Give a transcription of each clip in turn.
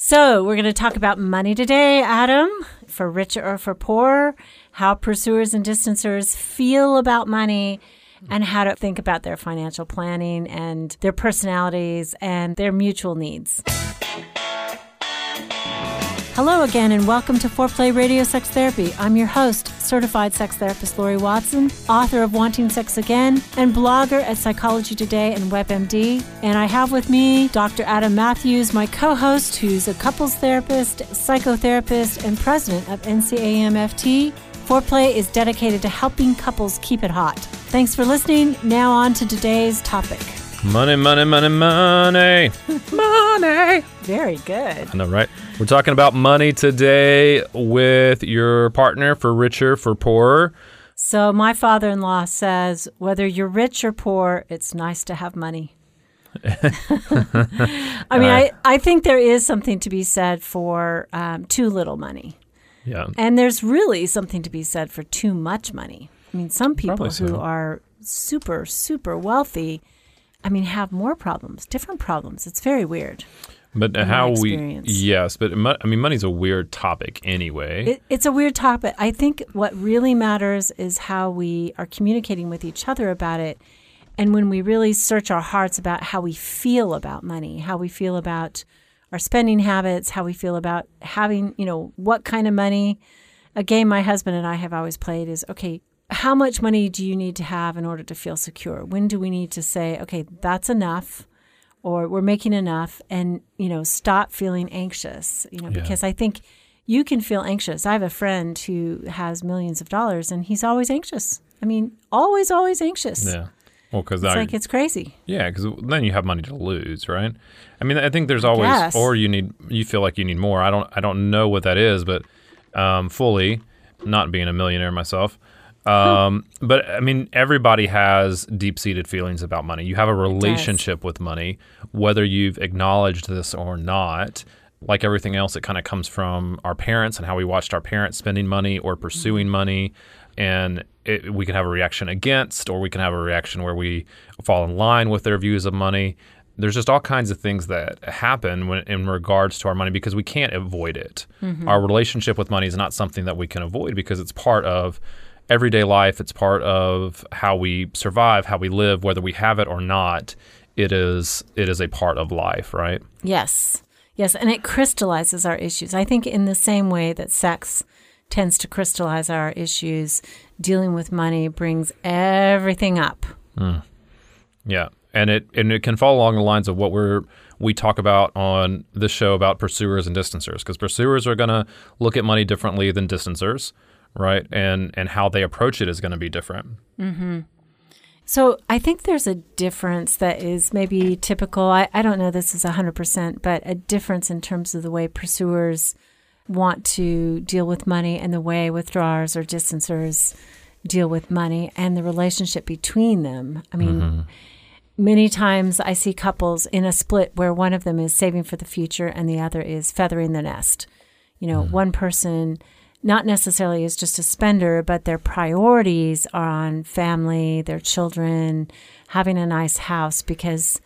So, we're going to talk about money today, Adam, for rich or for poor, how pursuers and distancers feel about money, and how to think about their financial planning and their personalities and their mutual needs. Hello again, and welcome to Foreplay Radio Sex Therapy. I'm your host, certified sex therapist Lori Watson, author of Wanting Sex Again, and blogger at Psychology Today and WebMD. And I have with me Dr. Adam Matthews, my co host, who's a couples therapist, psychotherapist, and president of NCAMFT. Foreplay is dedicated to helping couples keep it hot. Thanks for listening. Now, on to today's topic. Money, money, money, money. money. Very good. I know, right? We're talking about money today with your partner for richer, for poorer. So, my father in law says whether you're rich or poor, it's nice to have money. I mean, I, I think there is something to be said for um, too little money. Yeah. And there's really something to be said for too much money. I mean, some people so. who are super, super wealthy, I mean, have more problems, different problems. It's very weird. But how we, yes, but I mean, money's a weird topic anyway. It, it's a weird topic. I think what really matters is how we are communicating with each other about it. And when we really search our hearts about how we feel about money, how we feel about our spending habits, how we feel about having, you know, what kind of money. A game my husband and I have always played is okay, how much money do you need to have in order to feel secure? When do we need to say, okay, that's enough? Or we're making enough and, you know, stop feeling anxious, you know, Yeah. because I think you can feel anxious. I have a friend who has millions of dollars and he's always anxious. I mean, always, always anxious. yeah. Well, because It's like it's crazy. yeah, because then you have money to lose, right? I mean, I think there's always, guess. or you need, you feel like you need more. I don't, I don't know what that is, but um, fully, not being a millionaire myself. Um, but I mean, everybody has deep seated feelings about money. You have a relationship with money, whether you've acknowledged this or not. Like everything else, it kind of comes from our parents and how we watched our parents spending money or pursuing money. And it, we can have a reaction against, or we can have a reaction where we fall in line with their views of money. There's just all kinds of things that happen when, in regards to our money because we can't avoid it. Our relationship with money is not something that we can avoid because it's part of everyday life. It's part of how we survive, how we live, whether we have it or not. It is it is a part of life, right? Yes. Yes. And it crystallizes our issues. I think in the same way that sex tends to crystallize our issues, dealing with money brings everything up. Hmm. Yeah, and it and it can fall along the lines of what we're we talk about on this show about pursuers and distancers because pursuers are going to look at money differently than distancers, right? And and how they approach it is going to be different. Mm-hmm. So I think there's a difference that is maybe typical. I, I don't know this is 100%, but a difference in terms of the way pursuers want to deal with money and the way withdrawers or distancers deal with money and the relationship between them. I mean, mm-hmm. many times I see couples in a split where one of them is saving for the future and the other is feathering the nest. You know, mm-hmm. one person not necessarily as just a spender, but their priorities are on family, their children, having a nice house because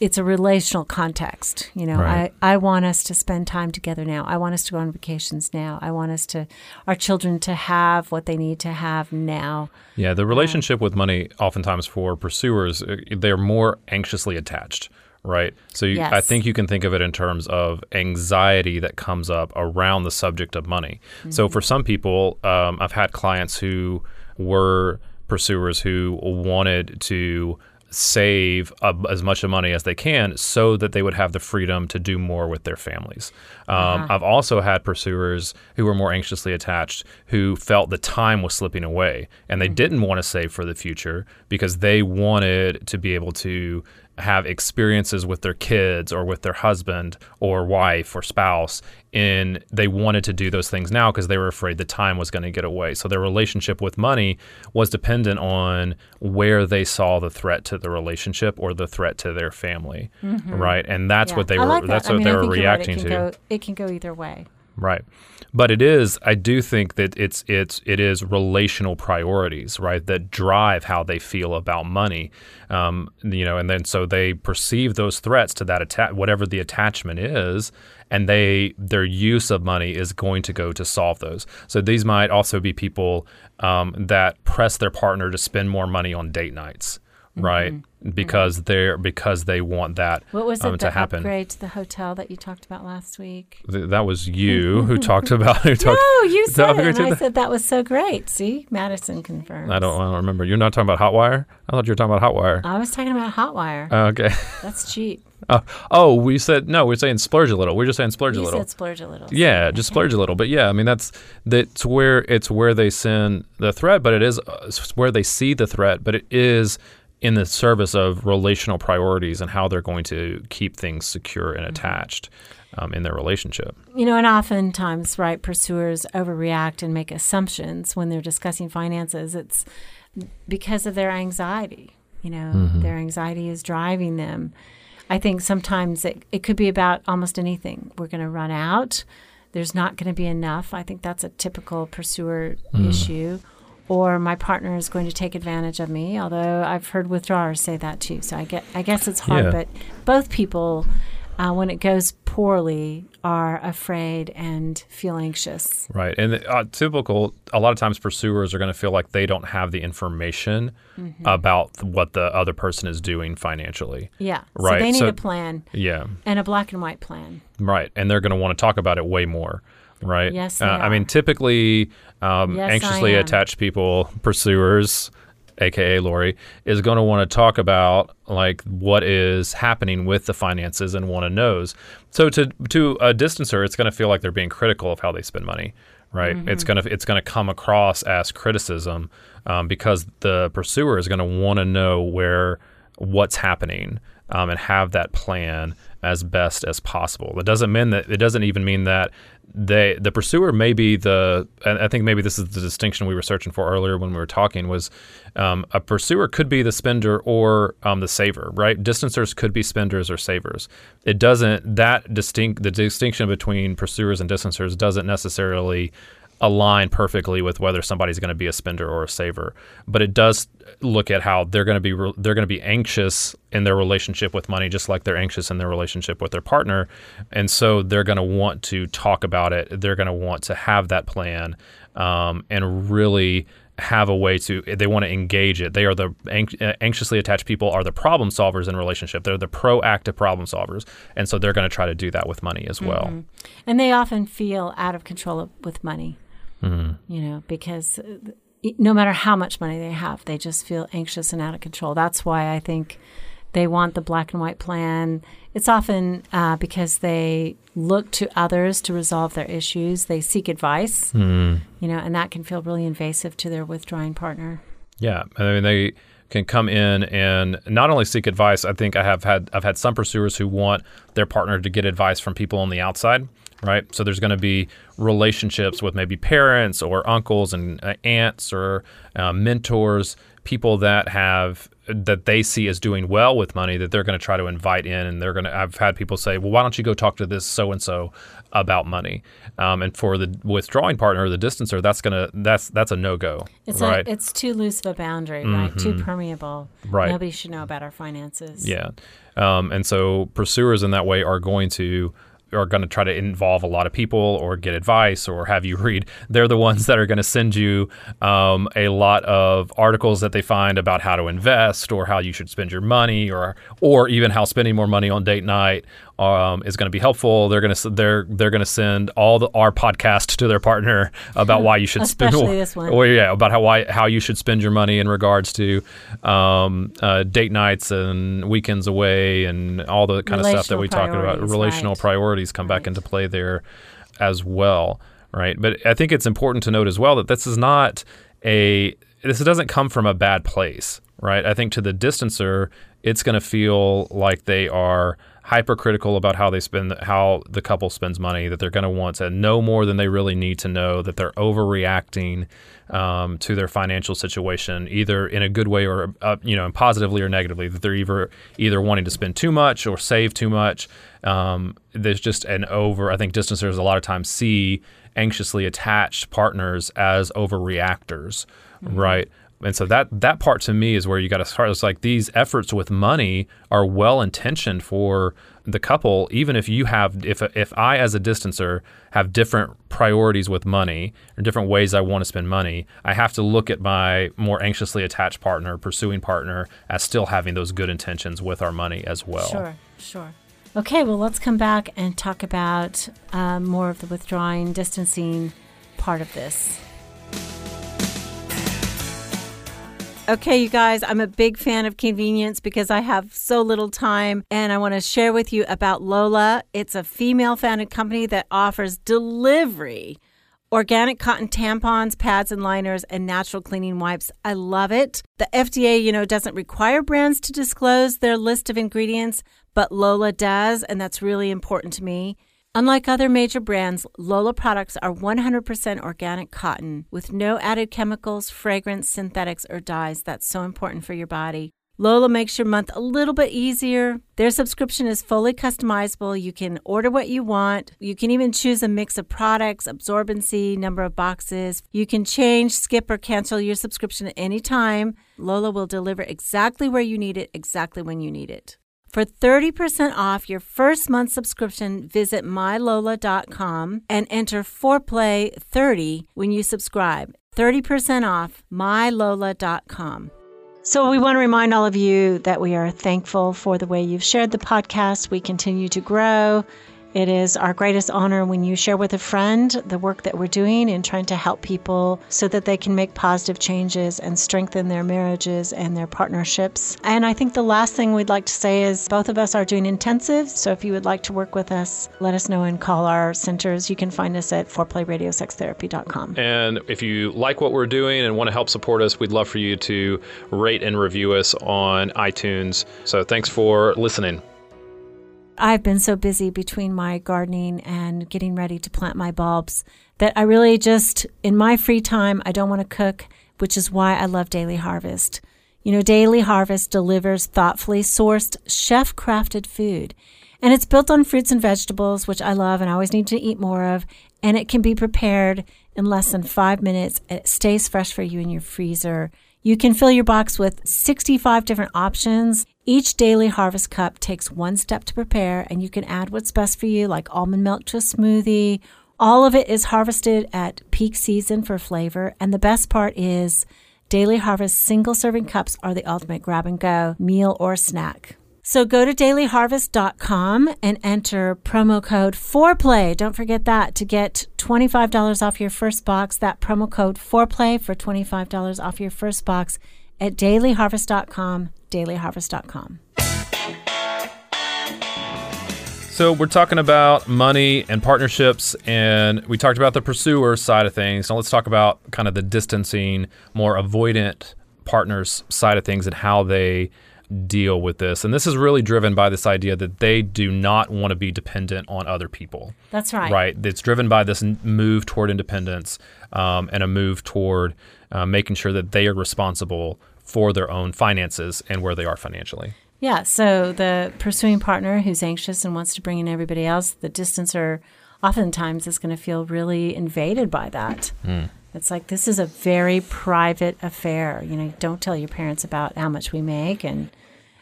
it's a relational context. You know, Right. I, I want us to spend time together now. I want us to go on vacations now. I want us to, our children to have what they need to have now. Yeah, the relationship with money, oftentimes for pursuers, uh, they're more anxiously attached, right? So you, I think you can think of it in terms of anxiety that comes up around the subject of money. Mm-hmm. So for some people, um, I've had clients who were pursuers who wanted to save uh, as much of money as they can so that they would have the freedom to do more with their families. Um, I've also had pursuers who were more anxiously attached who felt the time was slipping away and they didn't want to save for the future because they wanted to be able to have experiences with their kids or with their husband or wife or spouse and they wanted to do those things now because they were afraid the time was going to get away so their relationship with money was dependent on where they saw the threat to the relationship or the threat to their family mm-hmm. right and that's Yeah. what they were like that. that's I what mean, they I were you're right. reacting to Go, it can go either way. Right. But it is I do think that it's it's it is relational priorities, right, that drive how they feel about money. Um, you know, and then so they perceive those threats to that atta- whatever the attachment is, and they their use of money is going to go to solve those. So these might also be people um, that press their partner to spend more money on date nights, right? Because they're because they want that What was um, it, to happen. upgrade to the hotel that you talked about last week? Th- that was you who talked about who talked. Oh, you said it, and I said that was so great. See, Madison confirmed. I don't, I don't remember. You're not talking about Hotwire? I thought you were talking about Hotwire. I was talking about Hotwire. Oh, okay. That's cheap. Oh, oh, we said no. We're saying splurge a little. We're just saying splurge a little. said splurge a little. Yeah, just splurge a little. But yeah, I mean that's that's where it's where they send the threat, but it is uh, where they see the threat, but it is in the service of relational priorities and how they're going to keep things secure and attached um, in their relationship. You know, and oftentimes, right, pursuers overreact and make assumptions when they're discussing finances. It's because of their anxiety. You know, Mm-hmm. their anxiety is driving them. I think sometimes it, it could be about almost anything. We're going to run out. There's not going to be enough. I think that's a typical pursuer Mm. issue. Or my partner is going to take advantage of me. Although I've heard withdrawers say that too. So I get, I guess it's hard. Yeah. But both people, uh, when it goes poorly, are afraid and feel anxious. Right. And uh, typical, a lot of times pursuers are going to feel like they don't have the information Mm-hmm. about what the other person is doing financially. Yeah. Right, So they need so- a plan Yeah. and a black and white plan. Right. And they're going to want to talk about it way more. Right. Yes, Uh, I mean, typically, um, Yes, anxiously attached people, pursuers, aka Lori, is going to want to talk about like what is happening with the finances and want to knows. So to to a distancer, it's going to feel like they're being critical of how they spend money. Right. Mm-hmm. It's gonna it's gonna come across as criticism um, because the pursuer is going to want to know where what's happening um, and have that plan as best as possible. It doesn't mean that it doesn't even mean that they the pursuer may be the I think maybe this is the distinction we were searching for earlier when we were talking was um, a pursuer could be the spender or um, the saver, right? Distancers could be spenders or savers. It doesn't that distinct the distinction between pursuers and distancers doesn't necessarily align perfectly with whether somebody's going to be a spender or a saver, but it does look at how they're going to be re- they're going to be anxious in their relationship with money, just like they're anxious in their relationship with their partner, and so they're going to want to talk about it. They're going to want to have that plan um, and really have a way to they want to engage it. They are the uh, anxiously attached people are the problem solvers in relationship. They're the proactive problem solvers. And so they're going to try to do that with money as well. And they often feel out of control with money, Mm-hmm. you know, because uh, no matter how much money they have, they just feel anxious and out of control. That's why I think they want the black and white plan. It's often uh, because they look to others to resolve their issues. They seek advice, Mm-hmm. you know, and that can feel really invasive to their withdrawing partner. Yeah, I mean they can come in and not only seek advice. I think I have had I've had some pursuers who want their partner to get advice from people on the outside, right? So there's going to be relationships with maybe parents or uncles and uh, aunts or uh, mentors, people that have that they see as doing well with money that they're going to try to invite in and they're going to I've had people say well why don't you go talk to this so and so about money um, and for the withdrawing partner or the distancer that's going to that's that's a no-go It's right a, it's too loose of a boundary, right? Too permeable. Right. Nobody should know about our finances. Yeah. Um, and so pursuers in that way are going to are going to try to involve a lot of people or get advice or have you read. They're the ones that are going to send you um, a lot of articles that they find about how to invest or how you should spend your money or or even how spending more money on date night um, is going to be helpful. They're going to they're they're going to send all the our podcast to their partner about why you should spend this one. or yeah about how why how you should spend your money in regards to um, uh, date nights and weekends away and all the kind of stuff that we talked about. Relational right. priorities come back into play there as well, right? But I think it's important to note as well that this is not a this doesn't come from a bad place, right? I think to the distancer, it's going to feel like they are hypercritical about how they spend how the couple spends money that they're going to want to know more than they really need to know that they're overreacting um, to their financial situation either in a good way or uh, you know positively or negatively that they're either either wanting to spend too much or save too much. Um, there's just an over i think distancers a lot of times see anxiously attached partners as overreactors right and so that that part to me is where you got to start. It's like these efforts with money are well intentioned for the couple. Even if you have, if if I as a distancer have different priorities with money or different ways I want to spend money, I have to look at my more anxiously attached partner, pursuing partner, as still having those good intentions with our money as well. Sure, sure. Okay, well, let's come back and talk about um, more of the withdrawing, distancing part of this. Okay, you guys, I'm a big fan of convenience because I have so little time and I want to share with you about Lola. It's a female founded company that offers delivery organic cotton tampons, pads and liners, and natural cleaning wipes. I love it. The FDA, you know, doesn't require brands to disclose their list of ingredients, but Lola does, and that's really important to me. Unlike other major brands, Lola products are 100% organic cotton with no added chemicals, fragrance, synthetics, or dyes. That's so important for your body. Lola makes your month a little bit easier. Their subscription is fully customizable. You can order what you want. You can even choose a mix of products, absorbency, number of boxes. You can change, skip, or cancel your subscription at any time. Lola will deliver exactly where you need it, exactly when you need it. For 30% off your first month subscription, visit mylola.com and enter foreplay30 when you subscribe. 30% off mylola.com. So, we want to remind all of you that we are thankful for the way you've shared the podcast. We continue to grow. It is our greatest honor when you share with a friend the work that we're doing in trying to help people so that they can make positive changes and strengthen their marriages and their partnerships. And I think the last thing we'd like to say is both of us are doing intensives. So if you would like to work with us, let us know and call our centers. You can find us at foreplayradiosextherapy.com. And if you like what we're doing and want to help support us, we'd love for you to rate and review us on iTunes. So thanks for listening. I've been so busy between my gardening and getting ready to plant my bulbs that I really just, in my free time, I don't want to cook, which is why I love Daily Harvest. You know, Daily Harvest delivers thoughtfully sourced, chef crafted food. And it's built on fruits and vegetables, which I love and I always need to eat more of. And it can be prepared in less than five minutes. It stays fresh for you in your freezer. You can fill your box with 65 different options. Each daily harvest cup takes one step to prepare, and you can add what's best for you, like almond milk to a smoothie. All of it is harvested at peak season for flavor. And the best part is Daily Harvest single serving cups are the ultimate grab and go meal or snack. So go to dailyharvest.com and enter promo code 4play. Don't forget that to get $25 off your first box. That promo code 4play for $25 off your first box at dailyharvest.com, dailyharvest.com. So we're talking about money and partnerships, and we talked about the pursuer side of things. Now let's talk about kind of the distancing, more avoidant partners side of things and how they deal with this. And this is really driven by this idea that they do not want to be dependent on other people. That's right. Right. It's driven by this move toward independence um, and a move toward uh, making sure that they are responsible for their own finances and where they are financially. Yeah. So the pursuing partner who's anxious and wants to bring in everybody else, the distancer oftentimes is going to feel really invaded by that. It's like this is a very private affair. You know, don't tell your parents about how much we make and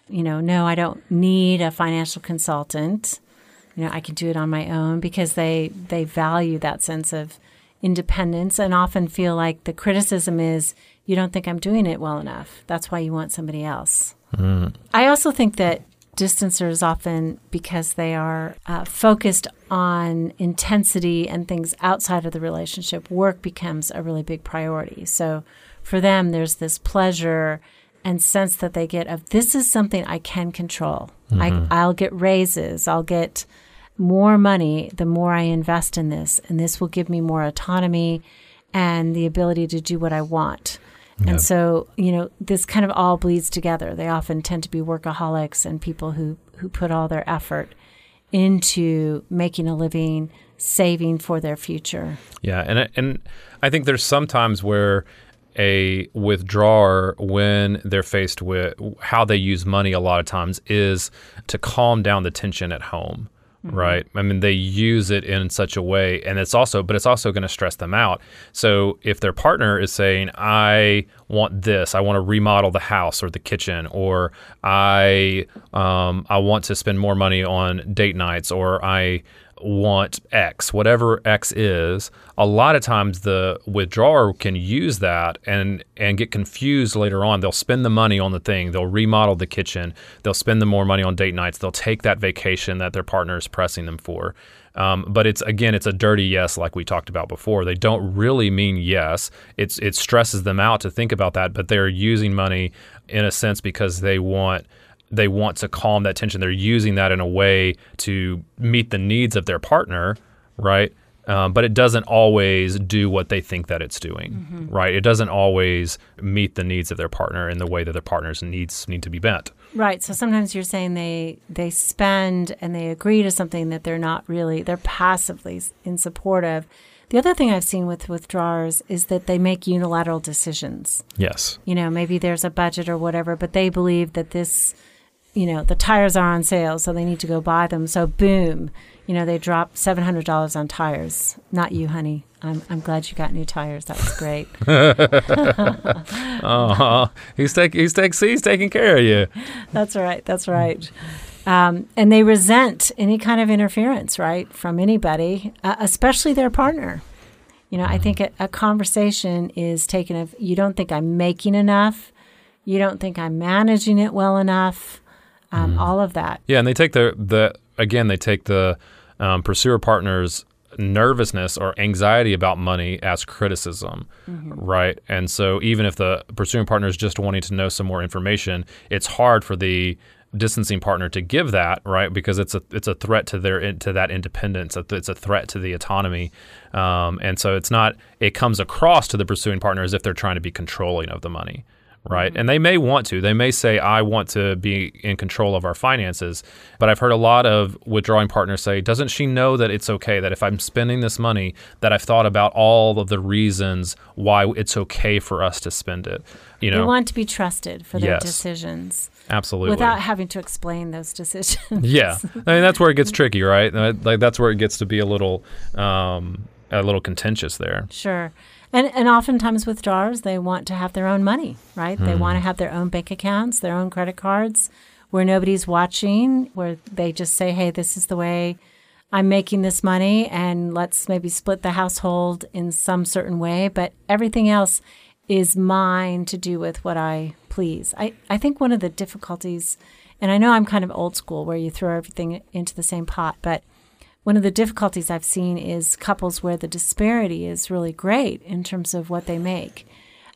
you know, no, I don't need a financial consultant. You know, I can do it on my own because they they value that sense of independence and often feel like the criticism is you don't think I'm doing it well enough. That's why you want somebody else. Mm. I also think that distancers often, because they are uh, focused on intensity and things outside of the relationship, work becomes a really big priority. So for them, there's this pleasure and sense that they get of this is something I can control. I, I'll get raises. I'll get more money the more I invest in this, and this will give me more autonomy and the ability to do what I want. And so, you know, this kind of all bleeds together. They often tend to be workaholics and people who, who put all their effort into making a living, saving for their future. Yeah, and I- and I think there's sometimes where a withdrawer, when they're faced with how they use money, a lot of times is to calm down the tension at home. Right. I mean, they use it in such a way, and it's also, but it's also going to stress them out. So if their partner is saying, I want this, I want to remodel the house or the kitchen, or I, um, I want to spend more money on date nights, or I, want X, whatever X is, a lot of times the withdrawer can use that and and get confused later on. They'll spend the money on the thing, they'll remodel the kitchen, they'll spend the more money on date nights, they'll take that vacation that their partner is pressing them for. Um, but it's again, it's a dirty yes, like we talked about before. They don't really mean yes. It's it stresses them out to think about that, but they're using money in a sense because they want they want to calm that tension. They're using that in a way to meet the needs of their partner, right? Um, but it doesn't always do what they think that it's doing, right? It doesn't always meet the needs of their partner in the way that their partner's needs need to be met. Right. So sometimes you're saying they they spend and they agree to something that they're not really they're passively in support of. The other thing I've seen with withdrawers is that they make unilateral decisions. Yes. You know, maybe there's a budget or whatever, but they believe that this, you know, the tires are on sale, so they need to go buy them. So boom, you know, they drop seven hundred dollars on tires. Not you, honey. I'm I'm glad you got new tires. That was great. Uh-huh. He's taking he's take, he's taking care of you. That's right. That's right. Um, and they resent any kind of interference, right, from anybody, uh, especially their partner. You know, I think a, a conversation is taken of you don't think I'm making enough, you don't think I'm managing it well enough, um, all of that. Yeah, and they take the the again they take the um, pursuer partner's nervousness or anxiety about money as criticism, right? And so even if the pursuing partner is just wanting to know some more information, it's hard for the distancing partner to give that, right? Because it's a it's a threat to their to that independence. It's a threat to the autonomy, um, and so it's not. It comes across to the pursuing partner as if they're trying to be controlling of the money right? And they may want to. They may say, I want to be in control of our finances. But I've heard a lot of withdrawing partners say, doesn't she know that it's okay, that if I'm spending this money, that I've thought about all of the reasons why it's okay for us to spend it? You They know, want to be trusted for their Yes. decisions absolutely. without having to explain those decisions. yeah. I mean, that's where it gets tricky, right? Like, that's where it gets to be a little, um, a little contentious there. Sure. And and oftentimes withdrawers, they want to have their own money, right? They want to hmm. have their own bank accounts, their own credit cards, where nobody's watching, where they just say, "Hey, this is the way I'm making this money, and let's maybe split the household in some certain way, but everything else is mine to do with what I please." I I think one of the difficulties, and I know I'm kind of old school, where you throw everything into the same pot, but one of the difficulties I've seen is couples where the disparity is really great in terms of what they make.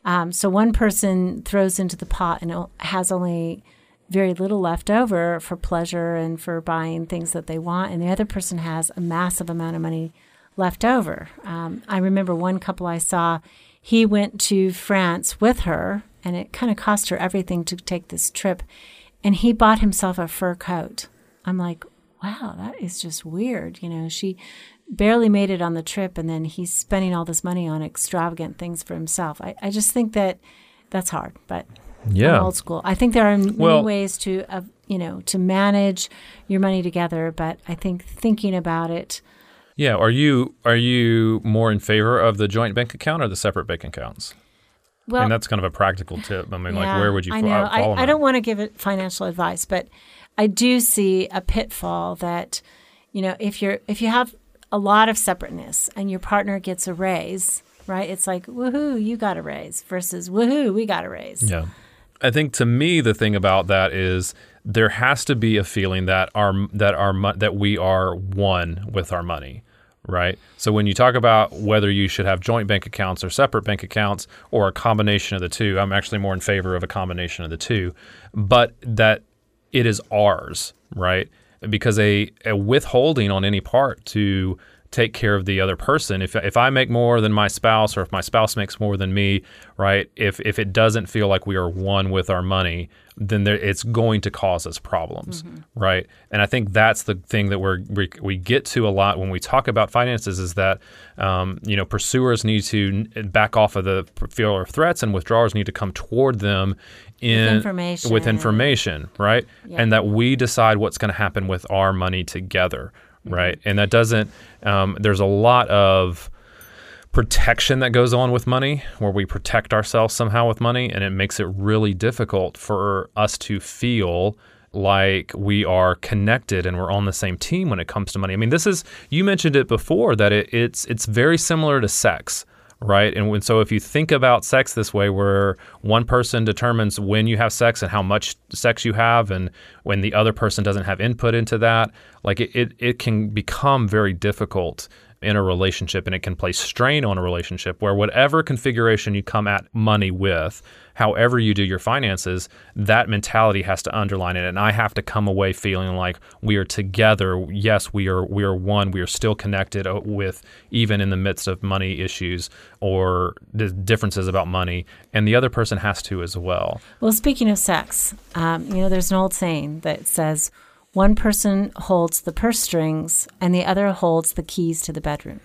Um, so one person throws into the pot and has only very little left over for pleasure and for buying things that they want, and the other person has a massive amount of money left over. Um, I remember one couple I saw, he went to France with her, and it kind of cost her everything to take this trip. and he bought himself a fur coat. I'm like, wow, that is just weird. You know, she barely made it on the trip, and then he's spending all this money on extravagant things for himself. I, I just think that that's hard, but Yeah. I'm old school. I think there are many Well- ways to, uh, you know, to manage your money together, but I think thinking about it. Yeah. Are you are you more in favor of the joint bank account or the separate bank accounts? Well, and that's kind of a practical tip. I mean, like, where would you I know. uh, I, I don't want to give it financial advice, but I do see a pitfall that, you know, if you're if you have a lot of separateness and your partner gets a raise, right? It's like woohoo, you got a raise versus woohoo, we got a raise. Yeah. I think to me the thing about that is there has to be a feeling that our that our that we are one with our money, right? So when you talk about whether you should have joint bank accounts or separate bank accounts or a combination of the two, I'm actually more in favor of a combination of the two, but that it is ours, right? Because a, a withholding on any part to take care of the other person. If, if I make more than my spouse or if my spouse makes more than me, right? If, if it doesn't feel like we are one with our money, then there, it's going to cause us problems, right? And I think that's the thing that we're, we, we get to a lot when we talk about finances is that, um, you know, pursuers need to back off of the fear of threats and withdrawers need to come toward them in information. with information, right? And that we decide what's going to happen with our money together, right? And that doesn't. Um, there's a lot of protection that goes on with money, where we protect ourselves somehow with money, and it makes it really difficult for us to feel like we are connected and we're on the same team when it comes to money. I mean, this is you mentioned it before that it, it's it's very similar to sex right? And when, so if you think about sex this way, where one person determines when you have sex and how much sex you have, and when the other person doesn't have input into that, like it, it, it can become very difficult in a relationship and it can place strain on a relationship where whatever configuration you come at money with, however you do your finances, that mentality has to underline it. And I have to come away feeling like we are together. Yes, we are we are one. We are still connected uh, with even in the midst of money issues or the differences about money. And the other person has to as well. Well, speaking of sex, um, you know, there's an old saying that says one person holds the purse strings and the other holds the keys to the bedroom.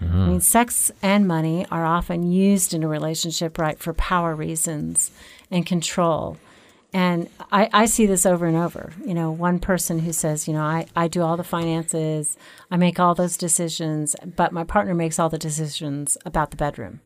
I mean, sex and money are often used in a relationship, right, for power reasons and control. And I, I see this over and over. You know, one person who says, you know, I, I do all the finances, I make all those decisions, but my partner makes all the decisions about the bedroom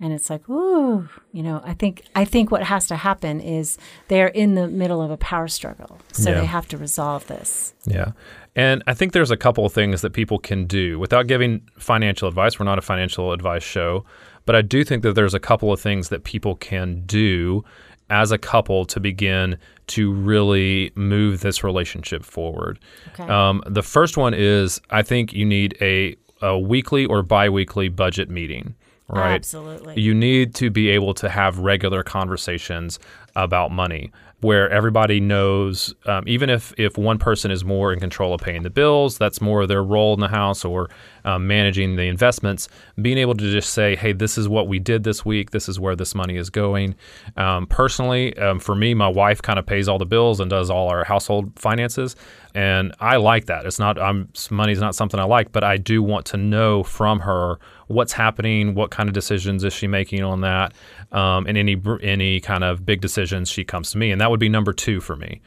and it's like ooh you know i think i think what has to happen is they're in the middle of a power struggle so Yeah. they have to resolve this Yeah. And I think there's a couple of things that people can do without giving financial advice. We're not a financial advice show, but I do think that there's a couple of things that people can do as a couple to begin to really move this relationship forward. Okay. Um, the first one is I think you need a, a weekly or biweekly budget meeting. Right. Absolutely. You need to be able to have regular conversations about money where everybody knows, um, even if, if one person is more in control of paying the bills, that's more of their role in the house or um, managing the investments, being able to just say, hey, this is what we did this week, this is where this money is going. Um, personally, um, for me, my wife kind of pays all the bills and does all our household finances. And I like that. It's not, I'm, money's not something I like, but I do want to know from her what's happening, what kind of decisions is she making on that, um, and any any kind of big decisions she comes to me, and that would be number two for me,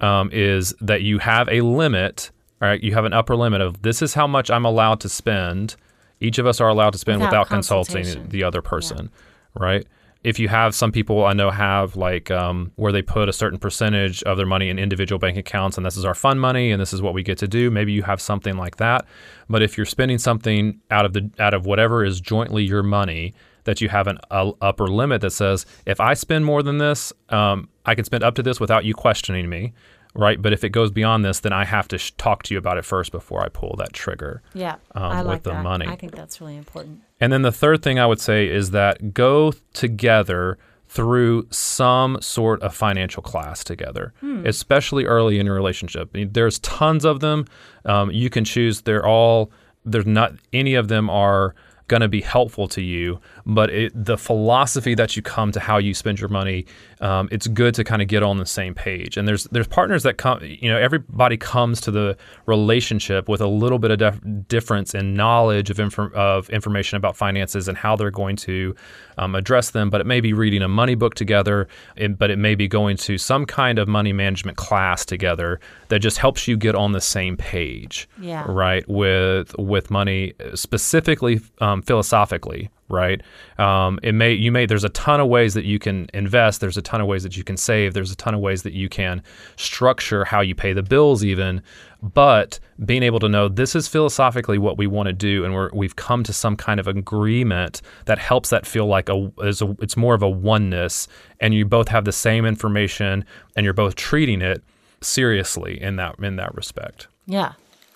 um, is that you have a limit. All right, you have an upper limit of this is how much I'm allowed to spend. Each of us are allowed to spend Without without, consulting the other person, right? If you have some people I know have like um, where they put a certain percentage of their money in individual bank accounts, and this is our fund money, and this is what we get to do. Maybe you have something like that. But if you're spending something out of the out of whatever is jointly your money, that you have an a, upper limit that says if I spend more than this, um, I can spend up to this without you questioning me, right? But if it goes beyond this, then I have to sh- talk to you about it first before I pull that trigger. yeah um, i with like the that money. i think that's really important And then the third thing I would say is that go together through some sort of financial class together, especially early in your relationship. I mean, There's tons of them. Um, you can choose. They're all. There's not any of them are going to be helpful to you. But it, the philosophy that you come to how you spend your money, um, it's good to kind of get on the same page. And there's there's partners that come, you know, everybody comes to the relationship with a little bit of def- difference in knowledge of, inf- of information about finances and how they're going to um, address them. But it may be reading a money book together, it, but it may be going to some kind of money management class together that just helps you get on the same page, Yeah. right? With with money specifically, um, philosophically, right? Um, it may you may there's a ton of ways that you can invest. There's a ton of ways that you can save. There's a ton of ways that you can structure how you pay the bills, even. But being able to know this is philosophically what we want to do, and we're, we've come to some kind of agreement that helps that feel like a, is a it's more of a oneness, and you both have the same information, and you're both treating it seriously in that in that respect. Yeah.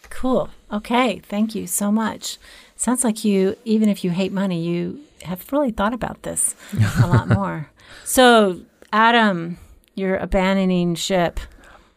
Cool. Okay. Thank you so much. Sounds like you, even if you hate money, you have really thought about this a lot more. So, Adam, you're abandoning ship.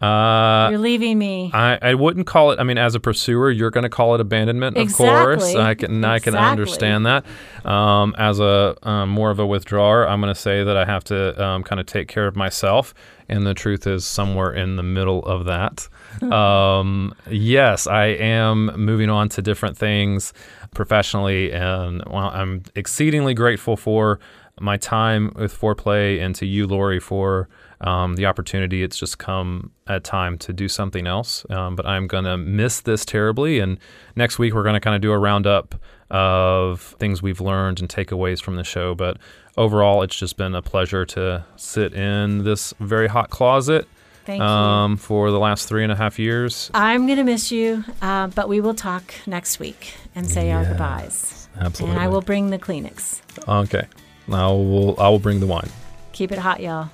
Uh, You're leaving me. I, I wouldn't call it. I mean, as a pursuer, you're going to call it abandonment, of course. I can I can understand that. Um, as a um, more of a withdrawer, I'm going to say that I have to um, kind of take care of myself, and the truth is somewhere in the middle of that. um, yes, I am moving on to different things professionally, and well, I'm exceedingly grateful for my time with Foreplay and to you, Lori, for um, the opportunity. It's just come at time to do something else. Um, but I'm going to miss this terribly. And next week, we're going to kind of do a roundup of things we've learned and takeaways from the show. But overall, it's just been a pleasure to sit in this very hot closet um, for the last three and a half years. I'm going to miss you, uh, but we will talk next week and say our goodbyes. Absolutely. And I will bring the Kleenex. Okay. I will, I will bring the wine. Keep it hot, y'all.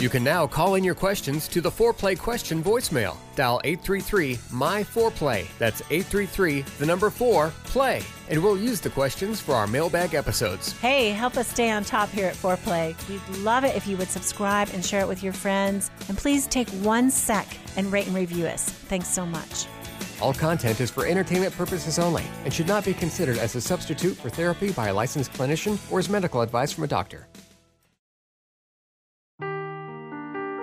You can now call in your questions to the Foreplay question voicemail. Dial 833 My Foreplay. That's 833 the number 4 play. And we'll use the questions for our mailbag episodes. Hey, help us stay on top here at Foreplay. We'd love it if you would subscribe and share it with your friends. And please take one sec and rate and review us. Thanks so much. All content is for entertainment purposes only and should not be considered as a substitute for therapy by a licensed clinician or as medical advice from a doctor.